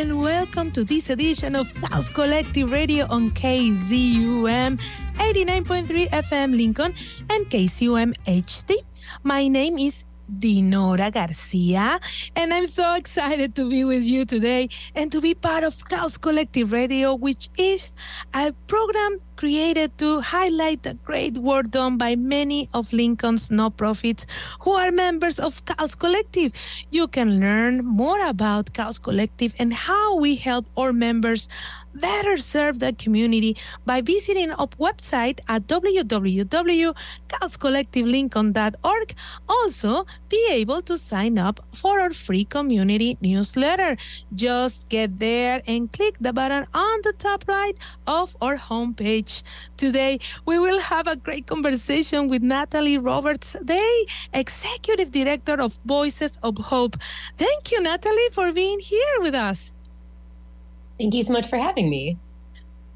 and welcome to this edition of Cause Collective Radio on KZUM 89.3 FM Lincoln and KZUM HD. My name is Dinora Garcia, and I'm so excited to be with you today and to be part of Cause Collective Radio, which is a program created to highlight the great work done by many of Lincoln's nonprofits who are members of Cause Collective. You can learn more about Cause Collective and how we help our members better serve the community by visiting our website at www.causecollectivelincoln.org. Also, be able to sign up for our free community newsletter. Just get there and click the button on the top right of our homepage. Today, we will have a great conversation with Natalie Roberts Day, Executive Director of Voices of Hope. Thank you, Natalie, for being here with us. Thank you so much for having me.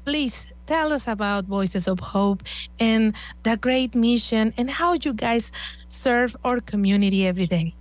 Please tell us about Voices of Hope and the great mission and how you guys serve our community every day.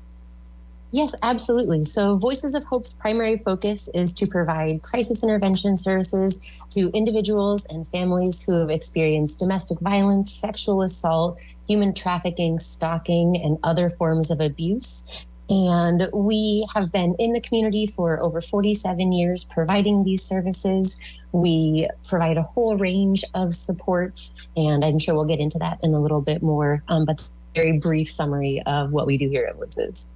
Yes, absolutely. So, Voices of Hope's primary focus is to provide crisis intervention services to individuals and families who have experienced domestic violence, sexual assault, human trafficking, stalking, and other forms of abuse. And we have been in the community for over 47 years providing these services. We provide a whole range of supports, and I'm sure we'll get into that in a little bit more. Um, but very brief summary of what we do here at Voices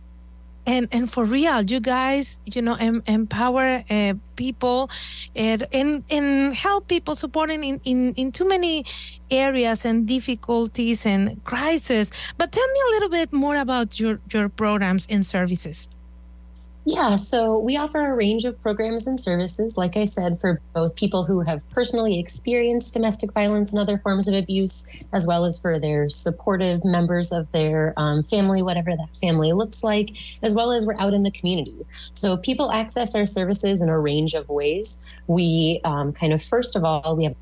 and and for real you guys you know em, empower uh, people and, and and help people supporting in, in in too many areas and difficulties and crises but tell me a little bit more about your your programs and services yeah, so we offer a range of programs and services, like I said, for both people who have personally experienced domestic violence and other forms of abuse, as well as for their supportive members of their um, family, whatever that family looks like, as well as we're out in the community. So people access our services in a range of ways. We um, kind of, first of all, we have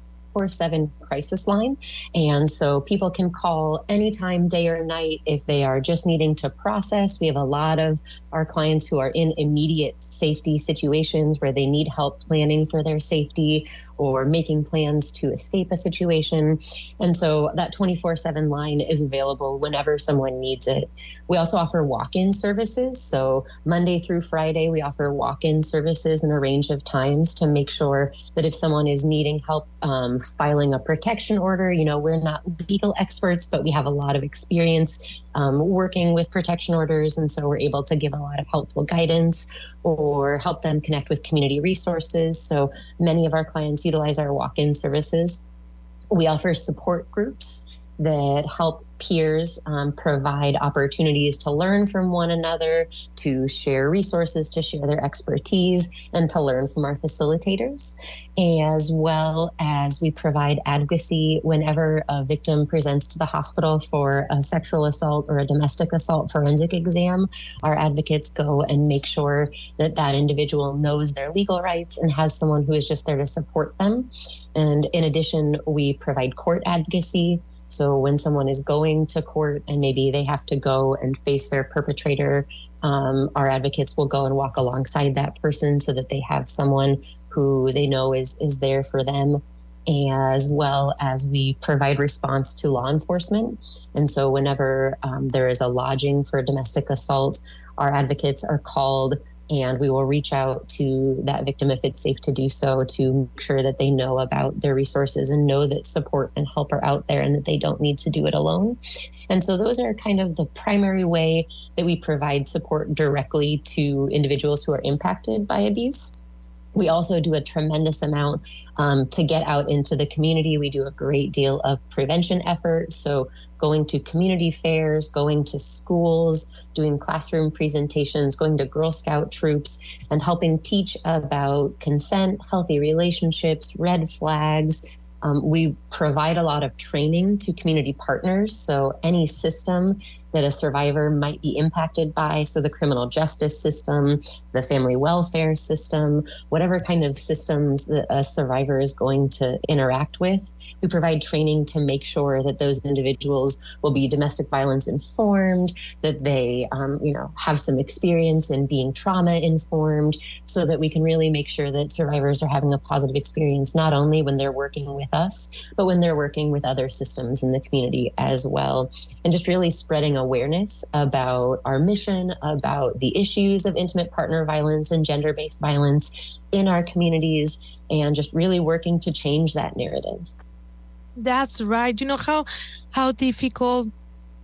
7 crisis line. And so people can call anytime, day or night, if they are just needing to process. We have a lot of our clients who are in immediate safety situations where they need help planning for their safety or making plans to escape a situation. And so that 24 7 line is available whenever someone needs it. We also offer walk in services. So Monday through Friday, we offer walk in services in a range of times to make sure that if someone is needing help um, filing a protection order, you know, we're not legal experts, but we have a lot of experience um, working with protection orders. And so we're able to give a lot of helpful guidance or help them connect with community resources. So many of our clients utilize our walk in services. We offer support groups that help peers um, provide opportunities to learn from one another, to share resources, to share their expertise, and to learn from our facilitators, as well as we provide advocacy whenever a victim presents to the hospital for a sexual assault or a domestic assault forensic exam. Our advocates go and make sure that that individual knows their legal rights and has someone who is just there to support them. And in addition, we provide court advocacy so when someone is going to court and maybe they have to go and face their perpetrator, um, our advocates will go and walk alongside that person so that they have someone who they know is is there for them as well as we provide response to law enforcement. And so, whenever um, there is a lodging for domestic assault, our advocates are called and we will reach out to that victim if it's safe to do so to make sure that they know about their resources and know that support and help are out there and that they don't need to do it alone. And so those are kind of the primary way that we provide support directly to individuals who are impacted by abuse. We also do a tremendous amount um, to get out into the community. We do a great deal of prevention effort. So, going to community fairs, going to schools, doing classroom presentations, going to Girl Scout troops, and helping teach about consent, healthy relationships, red flags. Um, we provide a lot of training to community partners. So, any system that a survivor might be impacted by. So, the criminal justice system, the family welfare system, whatever kind of systems that a survivor is going to interact with. We provide training to make sure that those individuals will be domestic violence informed, that they, um, you know, have some experience in being trauma informed, so that we can really make sure that survivors are having a positive experience not only when they're working with us, but when they're working with other systems in the community as well. And just really spreading awareness about our mission, about the issues of intimate partner violence and gender based violence in our communities, and just really working to change that narrative. That's right. You know how how difficult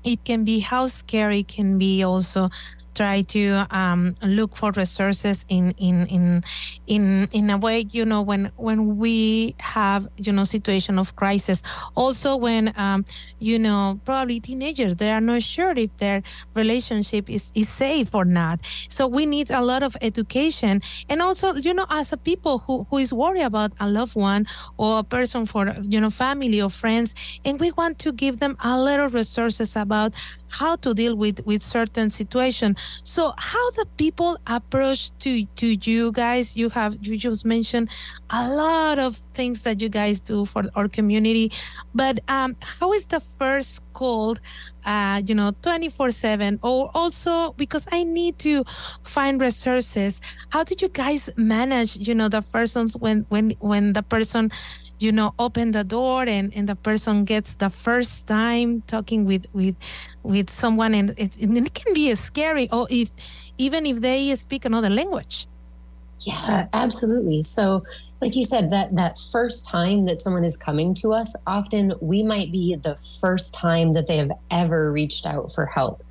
it can be, how scary it can be also try to um, look for resources in in in in in a way you know when when we have you know situation of crisis. Also when um, you know probably teenagers they are not sure if their relationship is is safe or not. So we need a lot of education. And also you know as a people who who is worried about a loved one or a person for you know family or friends and we want to give them a little resources about how to deal with with certain situation. So how the people approach to to you guys you have you just mentioned a lot of things that you guys do for our community but um how is the first call uh you know 24 7 or also because i need to find resources how did you guys manage you know the persons when when when the person you know open the door and, and the person gets the first time talking with with with someone and it, and it can be scary or if even if they speak another language. Yeah absolutely. So like you said that that first time that someone is coming to us often we might be the first time that they have ever reached out for help.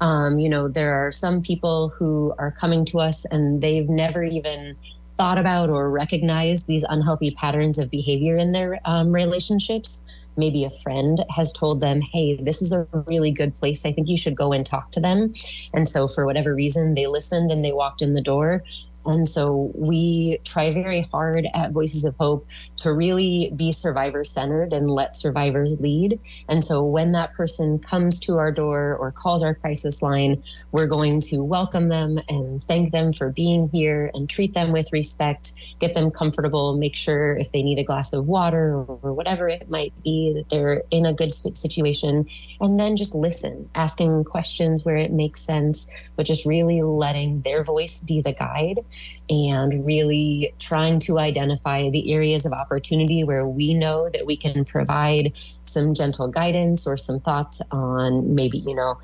Um, you know there are some people who are coming to us and they've never even thought about or recognized these unhealthy patterns of behavior in their um, relationships. Maybe a friend has told them, hey, this is a really good place. I think you should go and talk to them. And so, for whatever reason, they listened and they walked in the door. And so we try very hard at Voices of Hope to really be survivor centered and let survivors lead. And so when that person comes to our door or calls our crisis line, we're going to welcome them and thank them for being here and treat them with respect, get them comfortable, make sure if they need a glass of water or whatever it might be that they're in a good situation, and then just listen, asking questions where it makes sense, but just really letting their voice be the guide and really trying to identify the areas of opportunity where we know that we can provide some gentle guidance or some thoughts on maybe, you know,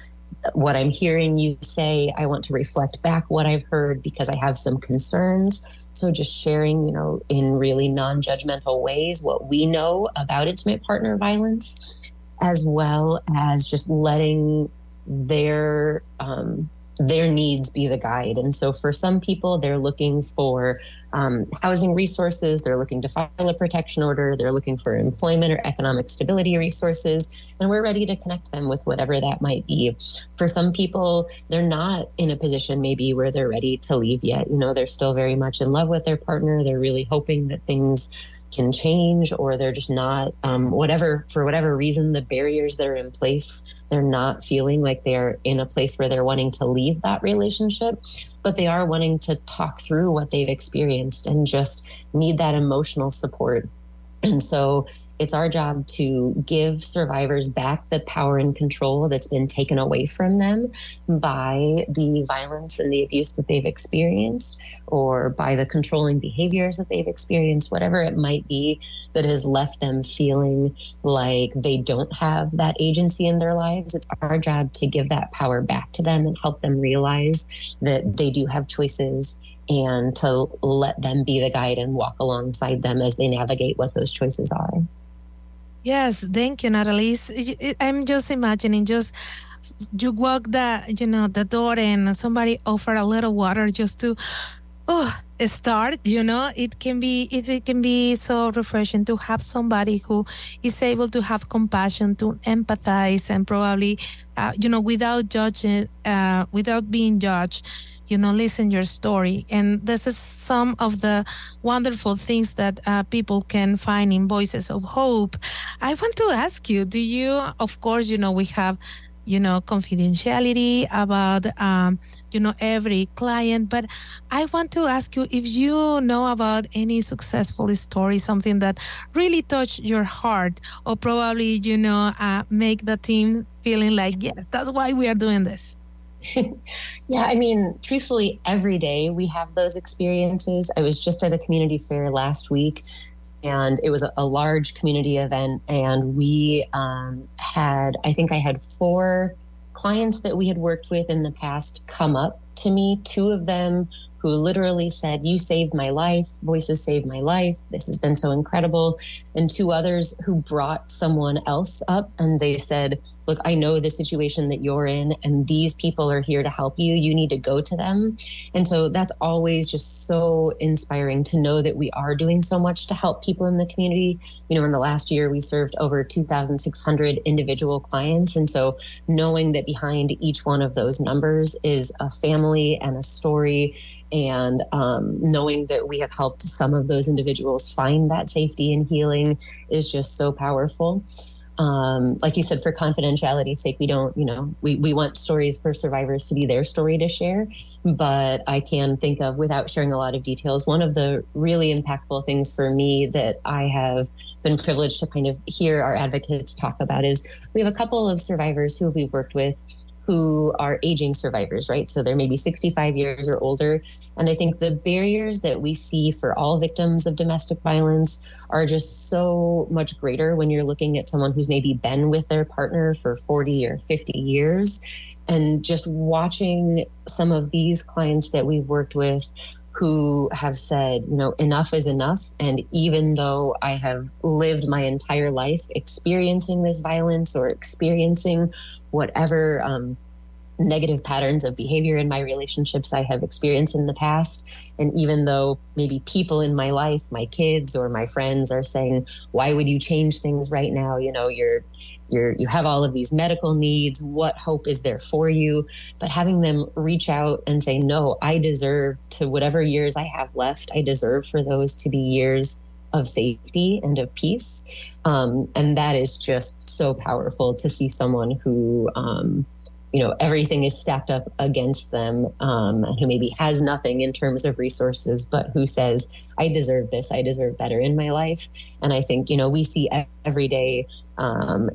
what I'm hearing you say. I want to reflect back what I've heard because I have some concerns. So just sharing, you know, in really non-judgmental ways what we know about intimate partner violence, as well as just letting their um, their needs be the guide. And so for some people, they're looking for um, housing resources, they're looking to file a protection order, they're looking for employment or economic stability resources, and we're ready to connect them with whatever that might be. For some people, they're not in a position maybe where they're ready to leave yet. You know, they're still very much in love with their partner, they're really hoping that things can change or they're just not um, whatever for whatever reason the barriers that are in place they're not feeling like they're in a place where they're wanting to leave that relationship, but they are wanting to talk through what they've experienced and just need that emotional support. And so it's our job to give survivors back the power and control that's been taken away from them by the violence and the abuse that they've experienced or by the controlling behaviors that they've experienced, whatever it might be that has left them feeling like they don't have that agency in their lives. It's our job to give that power back to them and help them realize that they do have choices and to let them be the guide and walk alongside them as they navigate what those choices are. Yes, thank you, Natalie. I'm just imagining just you walk the you know the door and somebody offer a little water just to oh start you know it can be if it can be so refreshing to have somebody who is able to have compassion to empathize and probably uh, you know without judging uh, without being judged you know listen your story and this is some of the wonderful things that uh, people can find in voices of hope i want to ask you do you of course you know we have you know, confidentiality about, um, you know, every client. But I want to ask you if you know about any successful story, something that really touched your heart, or probably, you know, uh, make the team feeling like, yes, that's why we are doing this. yeah, I mean, truthfully, every day we have those experiences. I was just at a community fair last week and it was a, large community event and we um, had i think i had four clients that we had worked with in the past come up to me two of them who literally said, You saved my life. Voices saved my life. This has been so incredible. And two others who brought someone else up and they said, Look, I know the situation that you're in, and these people are here to help you. You need to go to them. And so that's always just so inspiring to know that we are doing so much to help people in the community. You know, in the last year, we served over 2,600 individual clients. And so knowing that behind each one of those numbers is a family and a story and um, knowing that we have helped some of those individuals find that safety and healing is just so powerful. Um, like you said for confidentiality's sake we don't you know we, we want stories for survivors to be their story to share but i can think of without sharing a lot of details one of the really impactful things for me that i have been privileged to kind of hear our advocates talk about is we have a couple of survivors who we've worked with who are aging survivors, right? So they're maybe 65 years or older. And I think the barriers that we see for all victims of domestic violence are just so much greater when you're looking at someone who's maybe been with their partner for 40 or 50 years. And just watching some of these clients that we've worked with who have said, you know, enough is enough. And even though I have lived my entire life experiencing this violence or experiencing whatever um, negative patterns of behavior in my relationships I have experienced in the past. And even though maybe people in my life, my kids or my friends are saying, why would you change things right now? You know, you're you're you have all of these medical needs what hope is there for you but having them reach out and say no i deserve to whatever years i have left i deserve for those to be years of safety and of peace um, and that is just so powerful to see someone who, um, you know, everything is stacked up against them um, and who maybe has nothing in terms of resources, but who says, I deserve this, I deserve better in my life. And I think, you know, we see every day um,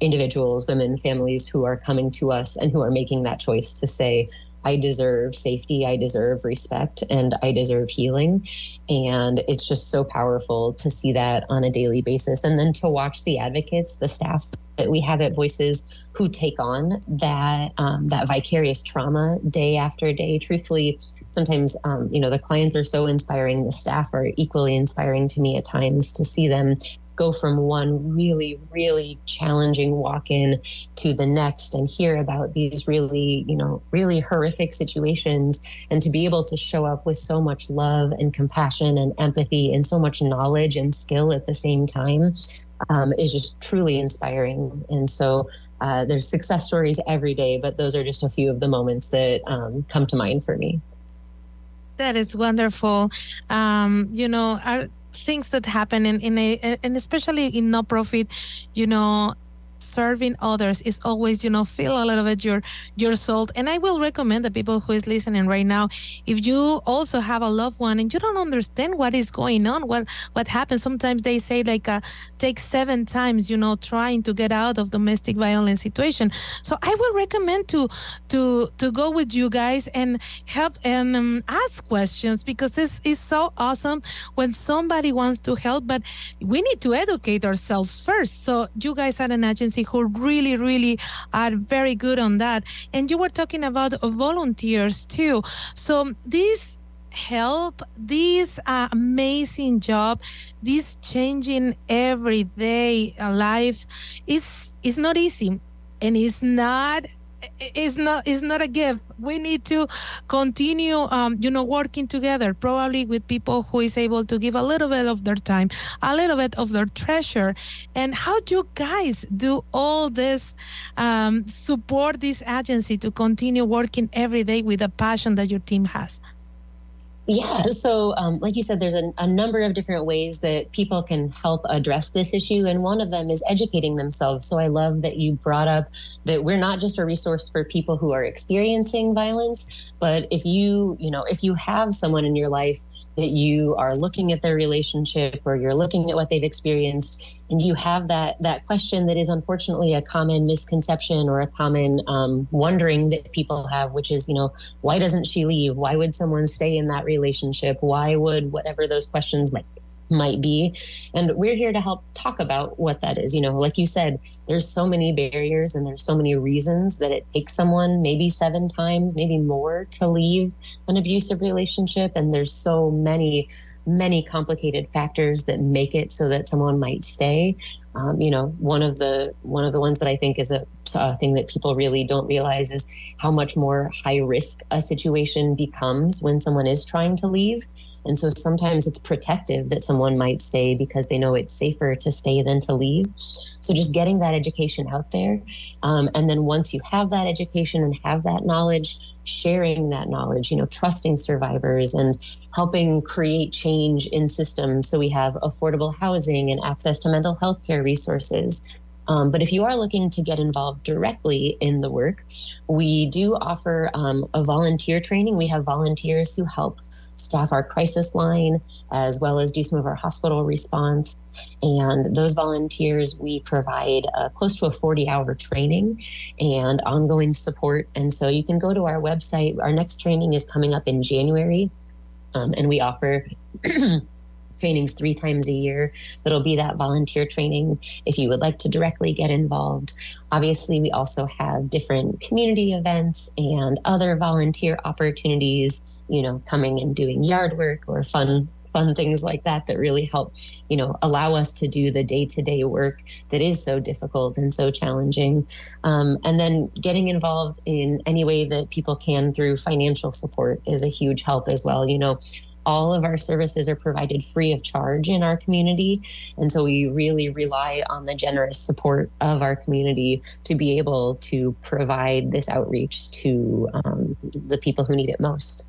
individuals, women, families who are coming to us and who are making that choice to say, I deserve safety, I deserve respect, and I deserve healing. And it's just so powerful to see that on a daily basis. And then to watch the advocates, the staff that we have at Voices who take on that um, that vicarious trauma day after day. Truthfully, sometimes um, you know the clients are so inspiring. The staff are equally inspiring to me at times to see them go from one really, really challenging walk in to the next and hear about these really, you know, really horrific situations and to be able to show up with so much love and compassion and empathy and so much knowledge and skill at the same time um, is just truly inspiring. And so uh, there's success stories every day, but those are just a few of the moments that um, come to mind for me. That is wonderful. Um, you know, our things that happen in, in a and especially in no profit you know serving others is always you know feel a little bit your your soul and i will recommend the people who is listening right now if you also have a loved one and you don't understand what is going on what what happens. Sometimes they say like uh, take seven times you know trying to get out of domestic violence situation. So i will recommend to to to go with you guys and help and um, ask questions because this is so awesome when somebody wants to help but we need to educate ourselves first. So you guys are an agency agency who really, really are very good on that. And you were talking about volunteers too. So this help this uh, amazing job this changing everyday life is is not easy and it's not is not is not a gift. We need to continue um, you know working together probably with people who is able to give a little bit of their time a little bit of their treasure. And how do you guys do all this um, support this agency to continue working every day with the passion that your team has Yeah, so um, like you said, there's a, a, number of different ways that people can help address this issue, and one of them is educating themselves. So I love that you brought up that we're not just a resource for people who are experiencing violence, but if you, you know, if you have someone in your life that you are looking at their relationship or you're looking at what they've experienced, and you have that that question that is unfortunately a common misconception or a common um, wondering that people have, which is, you know, why doesn't she leave? Why would someone stay in that relationship? Why would whatever those questions might might be. And we're here to help talk about what that is. You know like you said there's so many barriers and there's so many reasons that it takes someone maybe seven times maybe more to leave an abusive relationship. And there's so many many complicated factors that make it so that someone might stay. Um, you know, one of the one of the ones that I think is a, a, thing that people really don't realize is how much more high risk a situation becomes when someone is trying to leave. And so sometimes it's protective that someone might stay because they know it's safer to stay than to leave. So just getting that education out there, um, and then once you have that education and have that knowledge, sharing that knowledge, you know, trusting survivors and helping create change in systems so we have affordable housing and access to mental health care resources. Um, but if you are looking to get involved directly in the work, we do offer um, a volunteer training. We have volunteers who help staff our crisis line as well as do some of our hospital response. And those volunteers, we provide uh, close to a 40 hour training and ongoing support. And so you can go to our website. Our next training is coming up in January. Um, and we offer trainings three times a year. That'll be that volunteer training if you would like to directly get involved. Obviously, we also have different community events and other volunteer opportunities, you know, coming and doing yard work or fun fun things like that that really help you know allow us to do the day-to-day work that is so difficult and so challenging um, and then getting involved in any way that people can through financial support is a huge help as well you know all of our services are provided free of charge in our community. And so we really rely on the generous support of our community to be able to provide this outreach to um, the people who need it most.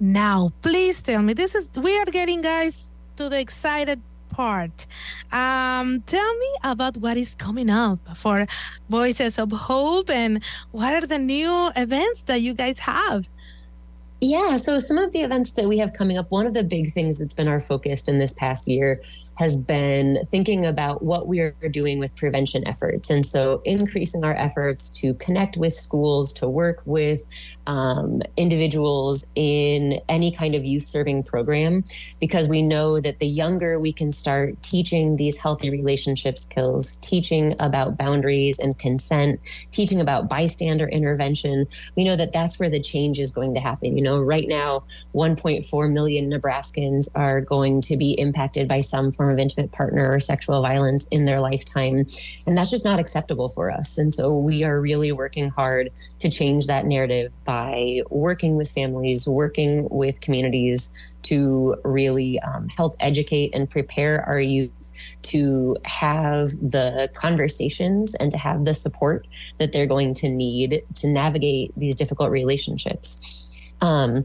Now, please tell me, this is, we are getting, guys, to the excited part. Um, tell me about what is coming up for Voices of Hope and what are the new events that you guys have? Yeah, so some of the events that we have coming up, one of the big things that's been our focus in this past year has been thinking about what we are doing with prevention efforts. And so increasing our efforts to connect with schools, to work with um, individuals in any kind of youth serving program, because we know that the younger we can start teaching these healthy relationship skills, teaching about boundaries and consent, teaching about bystander intervention, we know that that's where the change is going to happen. You know, right now, 1.4 million Nebraskans are going to be impacted by some form of intimate partner or sexual violence in their lifetime. And that's just not acceptable for us. And so we are really working hard to change that narrative by working with families, working with communities to really um, help educate and prepare our youth to have the conversations and to have the support that they're going to need to navigate these difficult relationships. Um,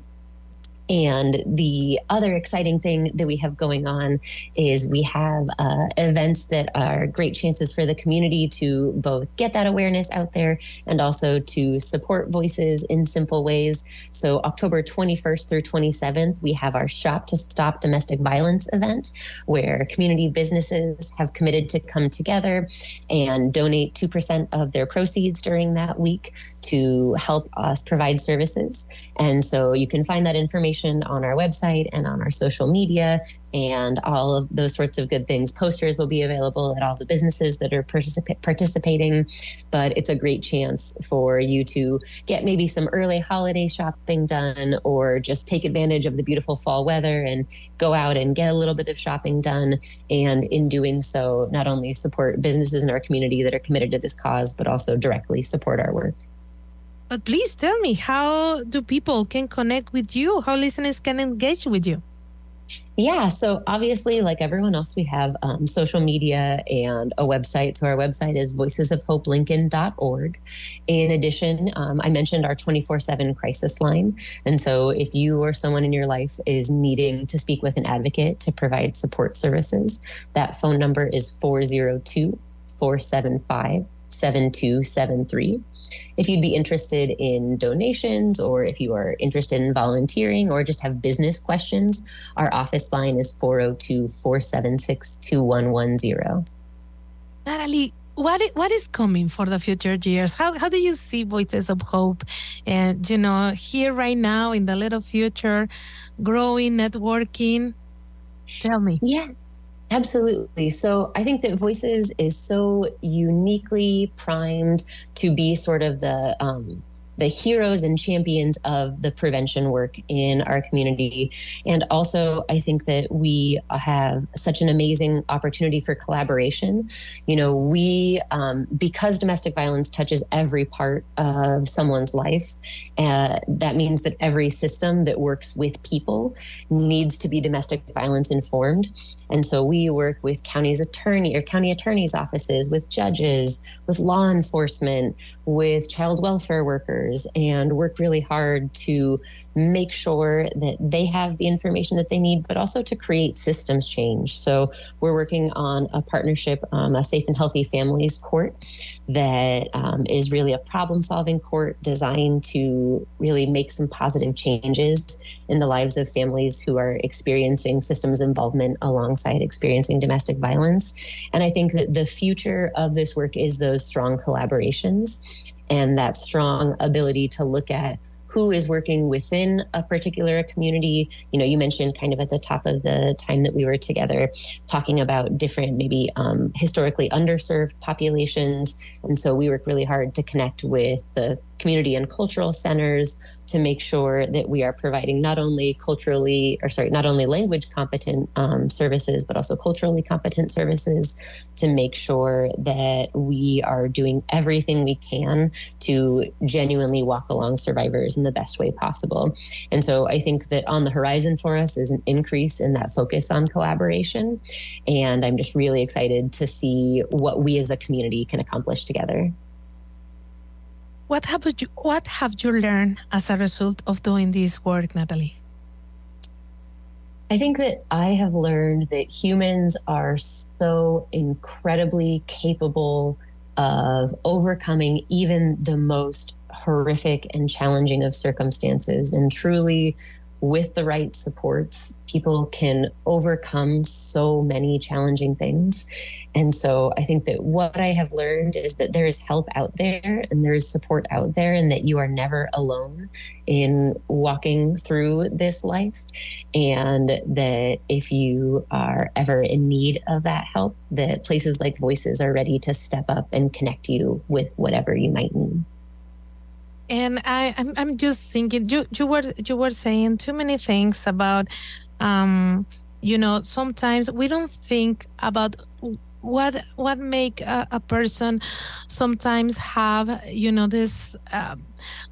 and the other exciting thing that we have going on is we have uh, events that are great chances for the community to both get that awareness out there and also to support voices in simple ways. So, October 21st through 27th, we have our Shop to Stop Domestic Violence event where community businesses have committed to come together and donate 2% of their proceeds during that week to help us provide services. And so, you can find that information information on our website and on our social media and all of those sorts of good things. Posters will be available at all the businesses that are particip- participating, but it's a great chance for you to get maybe some early holiday shopping done or just take advantage of the beautiful fall weather and go out and get a little bit of shopping done. And in doing so, not only support businesses in our community that are committed to this cause, but also directly support our work. But please tell me, how do people can connect with you? How listeners can engage with you? Yeah, so obviously, like everyone else, we have um, social media and a website. So our website is voicesofhopelincoln.org. In addition, um, I mentioned our 24 7 crisis line. And so if you or someone in your life is needing to speak with an advocate to provide support services, that phone number is 402 475 7273. If you'd be interested in donations or if you are interested in volunteering or just have business questions, our office line is 402 476 2110. Natalie, what is, what is coming for the future years? How, how do you see Voices of Hope and, you know, here right now in the little future, growing, networking? Tell me. Yeah. Absolutely. So I think that Voices is so uniquely primed to be sort of the um, the heroes and champions of the prevention work in our community. And also, I think that we have such an amazing opportunity for collaboration. You know, we, um, because domestic violence touches every part of someone's life, uh, that means that every system that works with people needs to be domestic violence informed. And so we work with county's attorney or county attorney's offices, with judges, with law enforcement, with child welfare workers, and work really hard to make sure that they have the information that they need, but also to create systems change. So we're working on a partnership, um, a safe and healthy families court that um, is really a problem solving court designed to really make some positive changes in the lives of families who are experiencing systems involvement alongside experiencing domestic violence. And I think that the future of this work is those strong collaborations and that strong ability to look at who is working within a particular community. You know, you mentioned kind of at the top of the time that we were together talking about different, maybe um, historically underserved populations. And so we work really hard to connect with the community and cultural centers to make sure that we are providing not only culturally or sorry not only language competent um, services but also culturally competent services to make sure that we are doing everything we can to genuinely walk along survivors in the best way possible. And so i think that on the horizon for us is an increase in that focus on collaboration and i'm just really excited to see what we as a community can accomplish together what have you What have you learned as a result of doing this work, Natalie? I think that I have learned that humans are so incredibly capable of overcoming even the most horrific and challenging of circumstances and truly with the right supports, people can overcome so many challenging things. And so I think that what I have learned is that there is help out there and there is support out there, and that you are never alone in walking through this life. And that if you are ever in need of that help, that places like Voices are ready to step up and connect you with whatever you might need and I, I'm, I'm just thinking you, you were you were saying too many things about um you know sometimes we don't think about what what make a, a person sometimes have you know this uh,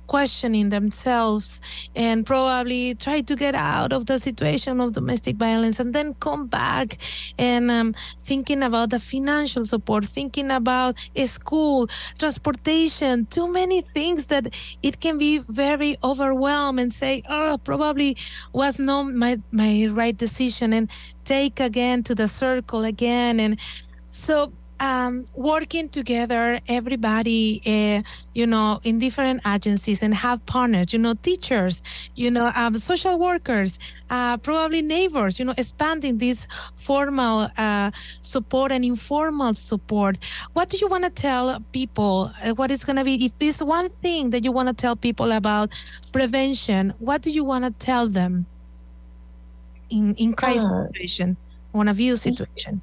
questioning themselves and probably try to get out of the situation of domestic violence and then come back and um, thinking about the financial support thinking about school transportation too many things that it can be very overwhelmed and say oh probably was not my my right decision and take again to the circle again and so um, working together, everybody, uh, you know, in different agencies and have partners, you know, teachers, you know, um, social workers, uh, probably neighbors, you know, expanding this formal uh, support and informal support. What do you want to tell people? Uh, what is going to be, if there's one thing that you want to tell people about prevention, what do you want to tell them in, in crisis uh, situation, on a view situation?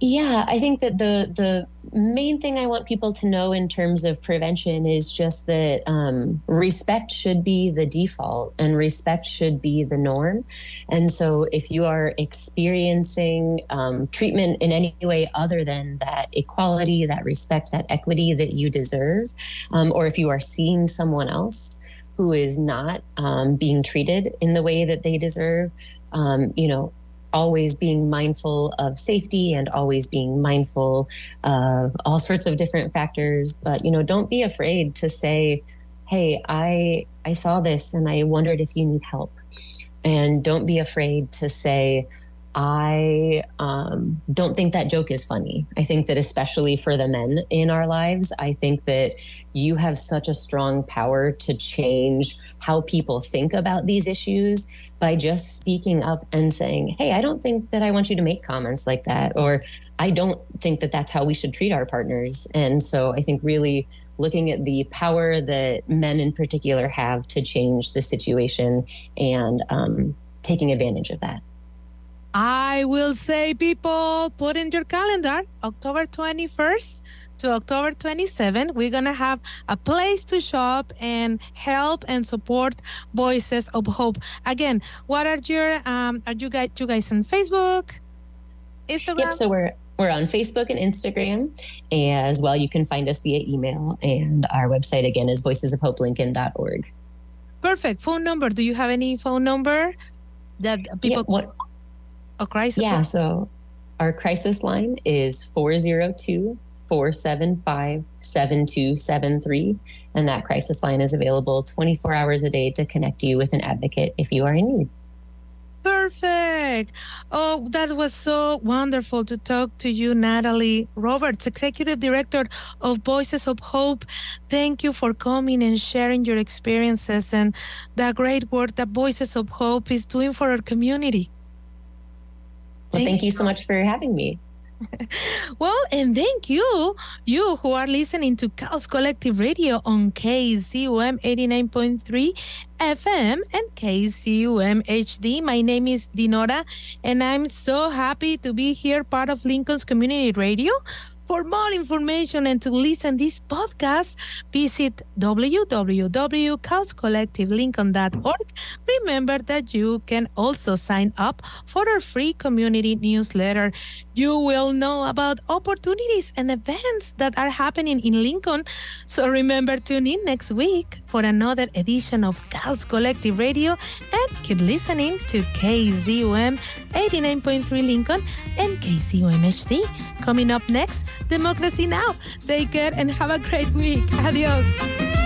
Yeah, I think that the the main thing I want people to know in terms of prevention is just that um, respect should be the default and respect should be the norm. And so, if you are experiencing um, treatment in any way other than that equality, that respect, that equity that you deserve, um, or if you are seeing someone else who is not um, being treated in the way that they deserve. Um, you know, always being mindful of safety and always being mindful of all sorts of different factors. But you know, don't be afraid to say, "Hey, I I saw this and I wondered if you need help." And don't be afraid to say, I um, don't think that joke is funny. I think that, especially for the men in our lives, I think that you have such a strong power to change how people think about these issues by just speaking up and saying, Hey, I don't think that I want you to make comments like that. Or I don't think that that's how we should treat our partners. And so I think really looking at the power that men in particular have to change the situation and um, taking advantage of that. I will say, people, put in your calendar October 21st to October 27th. We're going to have a place to shop and help and support Voices of Hope. Again, what are your, um, are you guys, you guys on Facebook? Instagram? Yep. So we're, we're on Facebook and Instagram as well. You can find us via email, and our website again is voicesofhopelincoln.org. Perfect. Phone number. Do you have any phone number that people? Yeah, what, a crisis yeah line? so our crisis line is 402 475 7273 and that crisis line is available 24 hours a day to connect you with an advocate if you are in need Perfect. Oh, that was so wonderful to talk to you, Natalie Roberts, Executive Director of Voices of Hope. Thank you for coming and sharing your experiences and the great work that Voices of Hope is doing for our community. Well, thank, thank you so much for having me. well, and thank you, you who are listening to Cause Collective Radio on KZUM 89.3 FM and KZUM HD. My name is Dinora, and I'm so happy to be here, part of Lincoln's Community Radio for more information and to listen this podcast, visit www.causecollectivelincoln.org. Remember that you can also sign up for our free community newsletter. You will know about opportunities and events that are happening in Lincoln. So remember, tune in next week for another edition of Cause Collective Radio and keep listening to KZUM 89.3 Lincoln and KZUM HD. Coming up next, Democracy Now! Take care and have a great week. Adios.